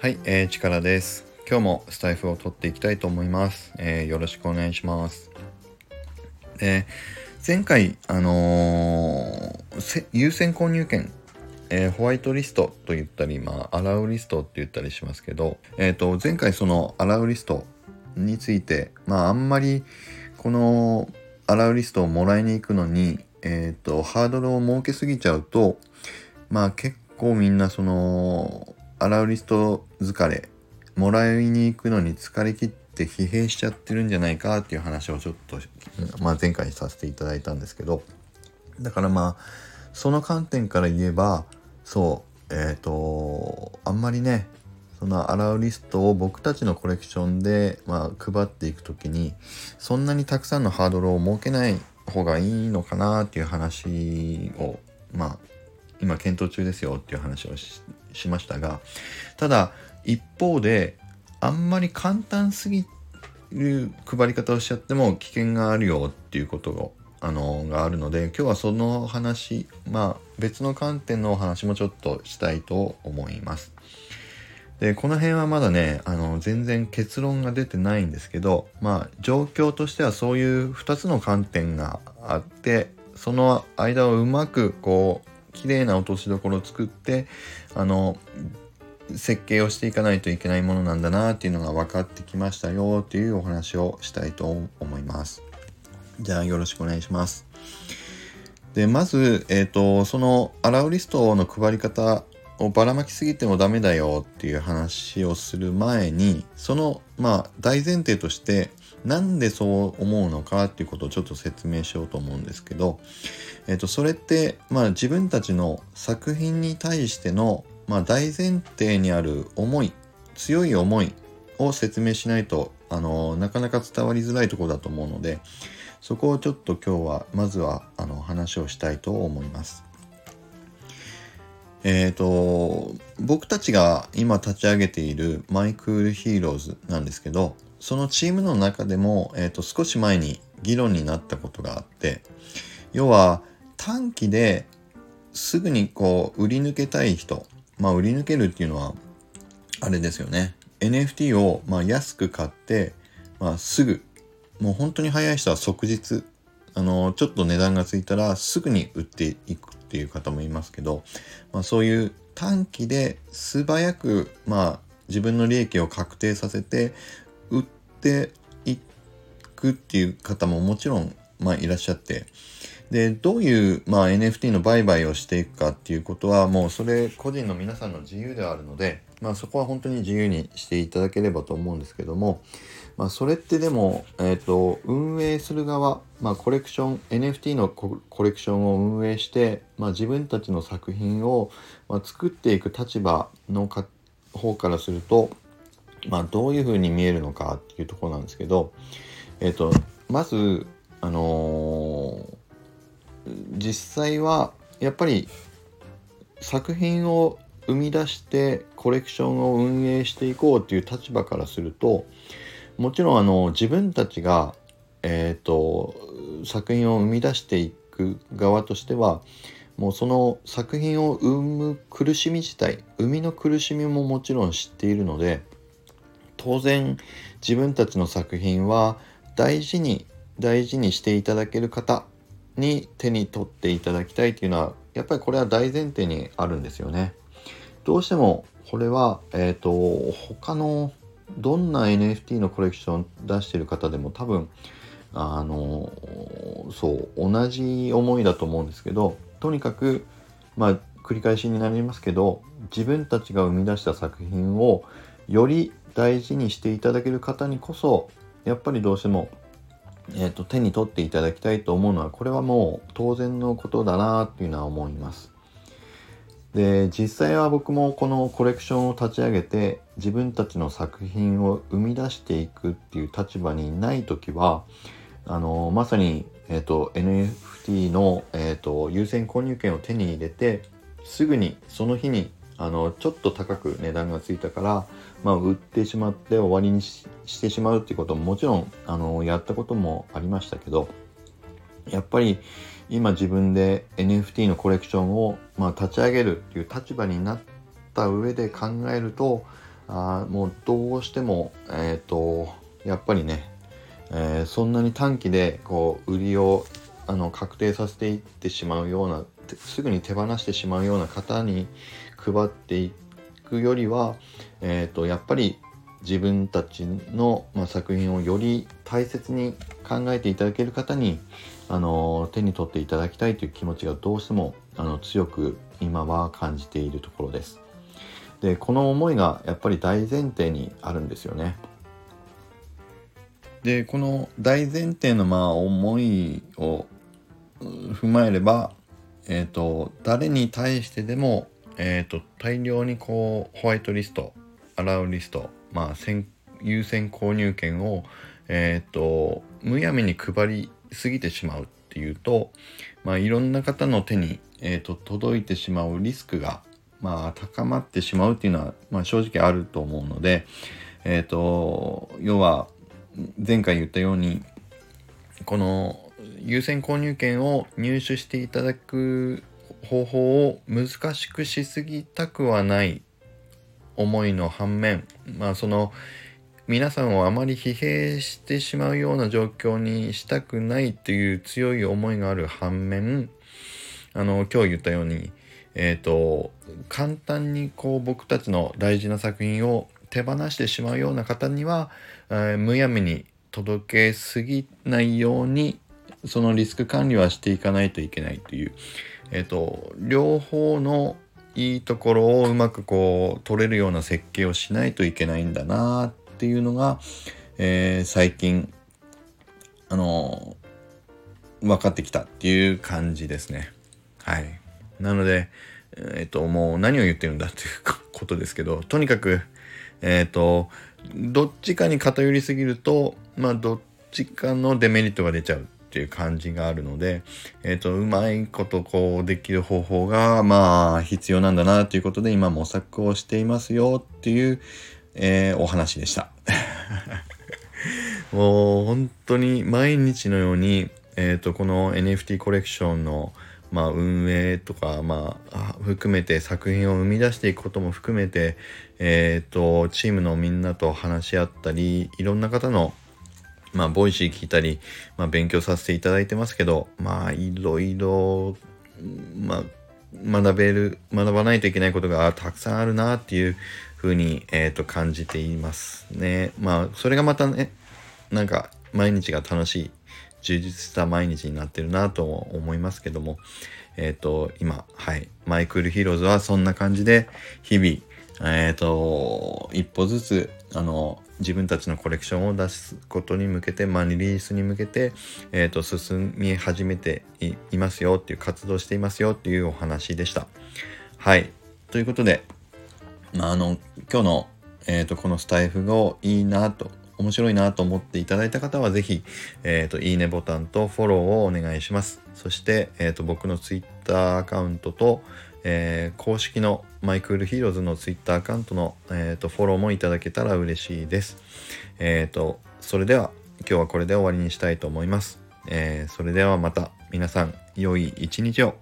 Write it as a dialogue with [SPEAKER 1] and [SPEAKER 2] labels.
[SPEAKER 1] はい、えー、力です。今日もスタイフを取っていきたいと思います。えー、よろしくお願いします。えー、前回、あのー、優先購入権、えー、ホワイトリストと言ったり、まあ、アラウリストって言ったりしますけど、えっ、と、前回そのアラウリストについて、まあ、あんまり、このアラウリストをもらいに行くのに、えっ、と、ハードルを設けすぎちゃうと、まあ結構みんなそのアラウリスト疲れもらいに行くのに疲れ切って疲弊しちゃってるんじゃないかっていう話をちょっと、まあ、前回させていただいたんですけどだからまあその観点から言えばそうえっ、ー、とあんまりねそのアラウリストを僕たちのコレクションで、まあ、配っていく時にそんなにたくさんのハードルを設けない方がいいのかなっていう話をまあ今検討中ですよっていう話をししましたがただ一方であんまり簡単すぎる配り方をしちゃっても危険があるよっていうことがあのがあるので今日はその話まあ別の観点のお話もちょっとしたいと思います。でこの辺はまだねあの全然結論が出てないんですけどまあ状況としてはそういう2つの観点があってその間をうまくこう綺麗な落としどころを作ってあの設計をしていかないといけないものなんだなっていうのが分かってきましたよっていうお話をしたいと思います。じゃあよろしくお願いします。でまず、えーと、そのアラウリストの配り方をばらまきすぎてもダメだよっていう話をする前にそのまあ大前提としてなんでそう思うのかっていうことをちょっと説明しようと思うんですけど、えっと、それって、まあ、自分たちの作品に対しての、まあ、大前提にある思い強い思いを説明しないとあのなかなか伝わりづらいところだと思うのでそこをちょっと今日はまずはあの話をしたいと思います。えっ、ー、と僕たちが今立ち上げている My Cool Heroes なんですけどそのチームの中でも、えーと、少し前に議論になったことがあって要は短期ですぐにこう売り抜けたい人まあ売り抜けるっていうのはあれですよね。NFT をまあ安く買って、まあ、すぐもう本当に早い人は即日あのちょっと値段がついたらすぐに売っていくっていう方もいますけど、まあ、そういう短期で素早くまあ自分の利益を確定させてっていくっていう方ももちろん、まあ、いらっしゃって。でどういう、まあ、NFT の売買をしていくかっていうことはもうそれ個人の皆さんの自由ではあるので、まあ、そこは本当に自由にしていただければと思うんですけども、まあ、それってでも、えーと、運営する側、まあ、コレクション NFT のコレクションを運営して、まあ、自分たちの作品を、ま、作っていく立場の方からするとまあ、どういうふうに見えるのかっていうところなんですけど、えっ、と、まず、あのー、実際はやっぱり作品を生み出してコレクションを運営していこうっていう立場からするともちろんあの自分たちが、えーと作品を生み出していく側としてはもうその作品を生む苦しみ自体生みの苦しみももちろん知っているので当然自分たちの作品は大事に大事にしていただける方に手に取っていただきたいというのはやっぱりこれは大前提にあるんですよね。どうしてもこれは、えっ、ー、と他のどんな NFT のコレクション出してる方でも多分あのそう同じ思いだと思うんですけどとにかくまあ繰り返しになりますけど自分たちが生み出した作品をより大事にしていただける方にこそやっぱりどうしても、えーと、手に取っていただきたいと思うのはこれはもう当然のことだなっていうのは思います。で実際は僕もこのコレクションを立ち上げて自分たちの作品を生み出していくっていう立場にない時はあのまさに、えーと、NFT の、えーと優先購入権を手に入れてすぐにその日にあのちょっと高く値段がついたから、まあ、売ってしまって終わりにしてしまうっていうことももちろんあのやったこともありましたけどやっぱり今自分で NFT のコレクションを、まあ、立ち上げるっていう立場になった上で考えるとあもうどうしてもえっ、ー、とやっぱりね、えー、そんなに短期でこう売りをあの確定させていってしまうようなすぐに手放してしまうような方に配っていくよりは、えーと、やっぱり自分たちの、まあ、作品をより大切に考えていただける方に、あの手に取っていただきたいという気持ちがどうしてもあの強く今は感じているところです。でこの思いがやっぱり大前提にあるんですよね。でこの大前提のまあ思いを踏まえれば、えーと、誰に対してでも、えーと、大量にこうホワイトリストアラウリスト、まあ、先優先購入権を、えーと、むやみに配りすぎてしまうっていうと、まあ、いろんな方の手に、えー、と届いてしまうリスクが、まあ、高まってしまうっていうのは、まあ、正直あると思うので、えー、と要は前回言ったようにこの優先購入権を入手していただく方法を難しくしすぎたくはない思いの反面まあその皆さんをあまり疲弊してしまうような状況にしたくないっていう強い思いがある反面あの今日言ったようにえっ、ー、と簡単にこう僕たちの大事な作品を手放してしまうような方には、えー、むやみに届けすぎないようにそのリスク管理はしていかないといけないという、えっ、ー、と、両方のいいところをうまくこう取れるような設計をしないといけないんだなっていうのが、えー、最近、あの分かってきたっていう感じですね。はい。なので、えっ、ー、と、もう何を言ってるんだっていうことですけど、とにかく、えっ、と、どっちかに偏りすぎると、まあ、どっちかのデメリットが出ちゃうっていう感じがあるので、えっ、ー、と、うまいことこうできる方法が、まあ、必要なんだなということで、今模索をしていますよっていう、えー、お話でした。もう本当に毎日のように、えっ、ー、と、この NFT コレクションの、まあ、運営とか、まあ、含めて作品を生み出していくことも含めて、えっ、ー、と、チームのみんなと話し合ったり、いろんな方のまあ、 Voicy 聞いたり、まあ、勉強させていただいてますけど、まあ、いろいろ、まあ、学べる、学ばないといけないことがたくさんあるなっていうふうに、えっ、ー、と、感じていますね。まあ、それがまたね、なんか、毎日が楽しい、充実した毎日になってるなと思いますけども、えっ、ー、と、今、はい、マイクルヒーローズはそんな感じで、日々、えっ、ー、と、一歩ずつ、あの、自分たちのコレクションを出すことに向けて、まあ、リリースに向けて、えーと、進み始めていますよっていう活動していますよっていうお話でした。はい。ということで、まあ、あの今日の、えーと、このスタイフをいいなと面白いなと思っていただいた方はぜひ、えーと、いいねボタンとフォローをお願いします。そして、えーと、僕の Twitter アカウントと、えー、公式の My Cool Heroes のツイッターアカウントの、えーと、フォローもいただけたら嬉しいです。えっ、ー、と、それでは今日はこれで終わりにしたいと思います。えー、それではまた皆さん良い一日を。